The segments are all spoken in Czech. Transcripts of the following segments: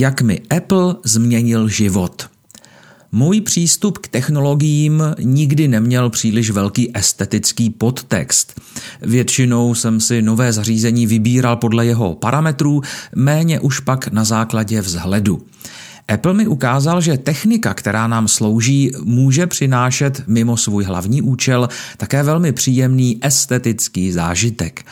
Jak mi Apple změnil život. Můj přístup k technologiím nikdy neměl příliš velký estetický podtext. Většinou jsem si nové zařízení vybíral podle jeho parametrů, méně už pak na základě vzhledu. Apple mi ukázal, že technika, která nám slouží, může přinášet mimo svůj hlavní účel také velmi příjemný estetický zážitek.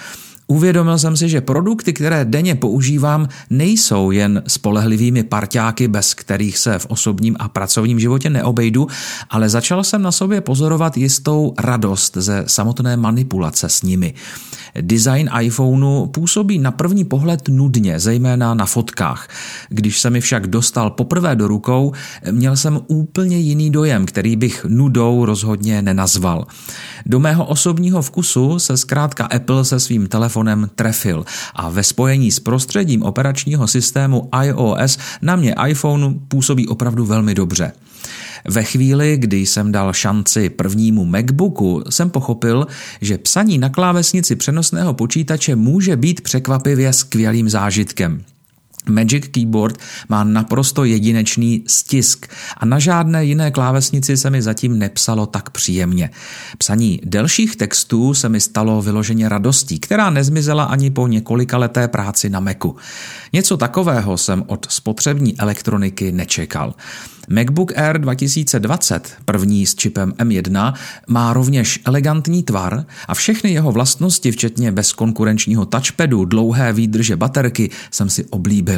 Uvědomil jsem si, že produkty, které denně používám, nejsou jen spolehlivými parťáky, bez kterých se v osobním a pracovním životě neobejdu, ale začal jsem na sobě pozorovat jistou radost ze samotné manipulace s nimi. Design iPhoneu působí na první pohled nudně, zejména na fotkách. Když se mi však dostal poprvé do rukou, měl jsem úplně jiný dojem, který bych nudou rozhodně nenazval. Do mého osobního vkusu se zkrátka Apple se svým telefonem trefil a ve spojení s prostředím operačního systému iOS na mě iPhone působí opravdu velmi dobře. Ve chvíli, kdy jsem dal šanci prvnímu MacBooku, jsem pochopil, že psaní na klávesnici přenosného počítače může být překvapivě skvělým zážitkem. Magic Keyboard má naprosto jedinečný stisk a na žádné jiné klávesnici se mi zatím nepsalo tak příjemně. Psaní delších textů se mi stalo vyloženě radostí, která nezmizela ani po několika leté práci na Macu. Něco takového jsem od spotřební elektroniky nečekal. MacBook Air 2020, první s čipem M1, má rovněž elegantní tvar a všechny jeho vlastnosti, včetně bezkonkurenčního touchpadu, dlouhé výdrže baterky, jsem si oblíbil.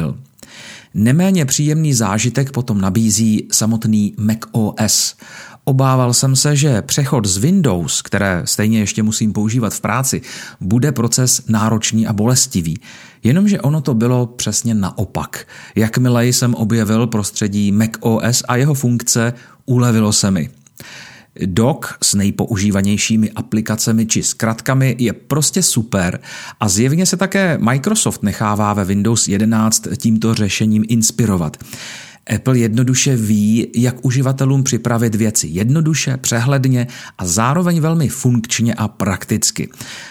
Neméně příjemný zážitek potom nabízí samotný Mac OS. Obával jsem se, že přechod z Windows, které stejně ještě musím používat v práci, bude proces náročný a bolestivý. Jenomže ono to bylo přesně naopak. Jakmile jsem objevil prostředí Mac OS a jeho funkce, ulevilo se mi. Doc s nejpoužívanějšími aplikacemi či zkratkami je prostě super a zjevně se také Microsoft nechává ve Windows 11 tímto řešením inspirovat. Apple jednoduše ví, jak uživatelům připravit věci jednoduše, přehledně a zároveň velmi funkčně a prakticky.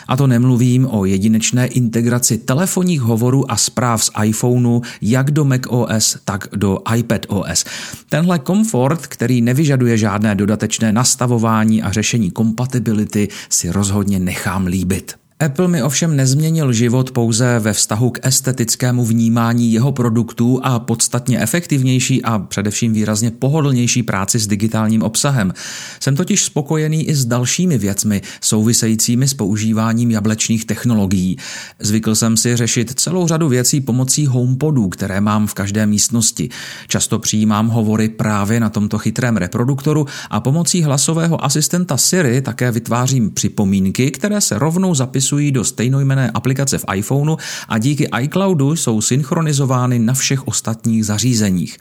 A to nemluvím o jedinečné integraci telefonních hovorů a zpráv z iPhoneu jak do macOS, tak do iPadOS. Tenhle komfort, který nevyžaduje žádné dodatečné nastavování a řešení kompatibility, si rozhodně nechám líbit. Apple mi ovšem nezměnil život pouze ve vztahu k estetickému vnímání jeho produktů a podstatně efektivnější a především výrazně pohodlnější práci s digitálním obsahem. Jsem totiž spokojený i s dalšími věcmi souvisejícími s používáním jablečných technologií. Zvykl jsem si řešit celou řadu věcí pomocí HomePodů, které mám v každé místnosti. Často přijímám hovory právě na tomto chytrém reproduktoru a pomocí hlasového asistenta Siri také vytvářím připomínky, které se rovnou zapisují zapisují do stejnojmené aplikace v iPhoneu a díky iCloudu jsou synchronizovány na všech ostatních zařízeních.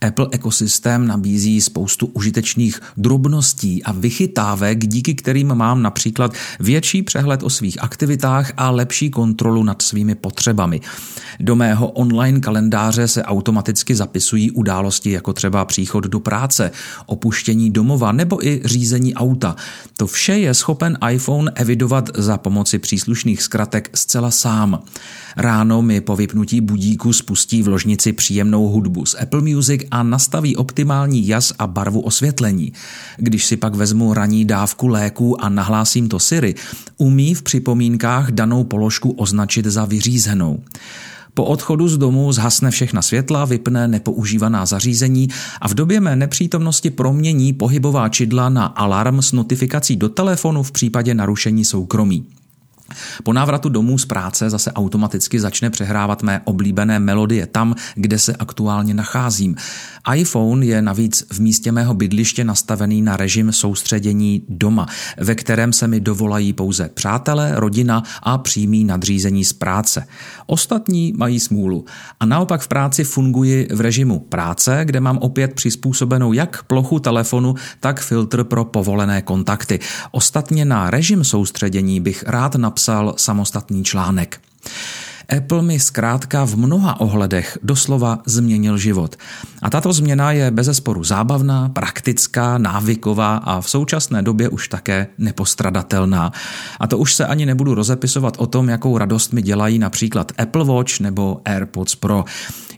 Apple ekosystém nabízí spoustu užitečných drobností a vychytávek, díky kterým mám například větší přehled o svých aktivitách a lepší kontrolu nad svými potřebami. Do mého online kalendáře se automaticky zapisují události jako třeba příchod do práce, opuštění domova nebo i řízení auta. To vše je schopen iPhone evidovat za pomoci příslušných zkratek zcela sám. Ráno mi po vypnutí budíku spustí v ložnici příjemnou hudbu z Apple Music a nastaví optimální jas a barvu osvětlení. Když si pak vezmu ranní dávku léků a nahlásím to Siri, umí v připomínkách danou položku označit za vyřízenou. Po odchodu z domu zhasne všechna světla, vypne nepoužívaná zařízení a v době mé nepřítomnosti promění pohybová čidla na alarm s notifikací do telefonu v případě narušení soukromí. Po návratu domů z práce zase automaticky začne přehrávat mé oblíbené melodie tam, kde se aktuálně nacházím. iPhone je navíc v místě mého bydliště nastavený na režim soustředění doma, ve kterém se mi dovolají pouze přátelé, rodina a přímý nadřízení z práce. Ostatní mají smůlu. A naopak v práci funguji v režimu práce, kde mám opět přizpůsobenou jak plochu telefonu, tak filtr pro povolené kontakty. Ostatně na režim soustředění bych rád napsal samostatný článek. Apple mi zkrátka v mnoha ohledech doslova změnil život. A tato změna je bezesporu zábavná, praktická, návyková a v současné době už také nepostradatelná. A to už se ani nebudu rozepisovat o tom, jakou radost mi dělají například Apple Watch nebo AirPods Pro.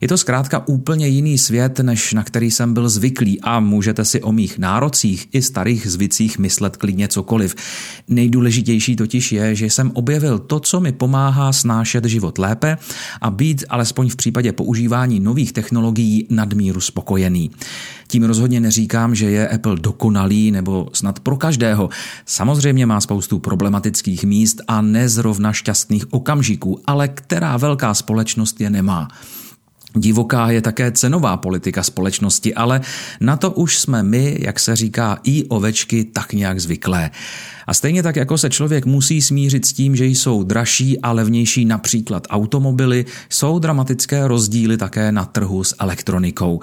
Je to zkrátka úplně jiný svět, než na který jsem byl zvyklý a můžete si o mých nárocích i starých zvicích myslet klidně cokoliv. Nejdůležitější totiž je, že jsem objevil to, co mi pomáhá snášet život lépe a být alespoň v případě používání nových technologií nadmíru spokojený. Tím rozhodně neříkám, že je Apple dokonalý nebo snad pro každého. Samozřejmě má spoustu problematických míst a nezrovna šťastných okamžiků, ale která velká společnost je nemá. Divoká je také cenová politika společnosti, ale na to už jsme my, jak se říká, i ovečky tak nějak zvyklé. A stejně tak, jako se člověk musí smířit s tím, že jsou dražší a levnější například automobily, jsou dramatické rozdíly také na trhu s elektronikou.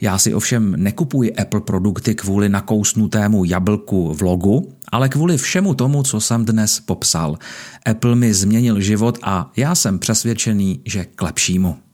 Já si ovšem nekupuji Apple produkty kvůli nakousnutému jablku v logu, ale kvůli všemu tomu, co jsem dnes popsal. Apple mi změnil život a já jsem přesvědčený, že k lepšímu.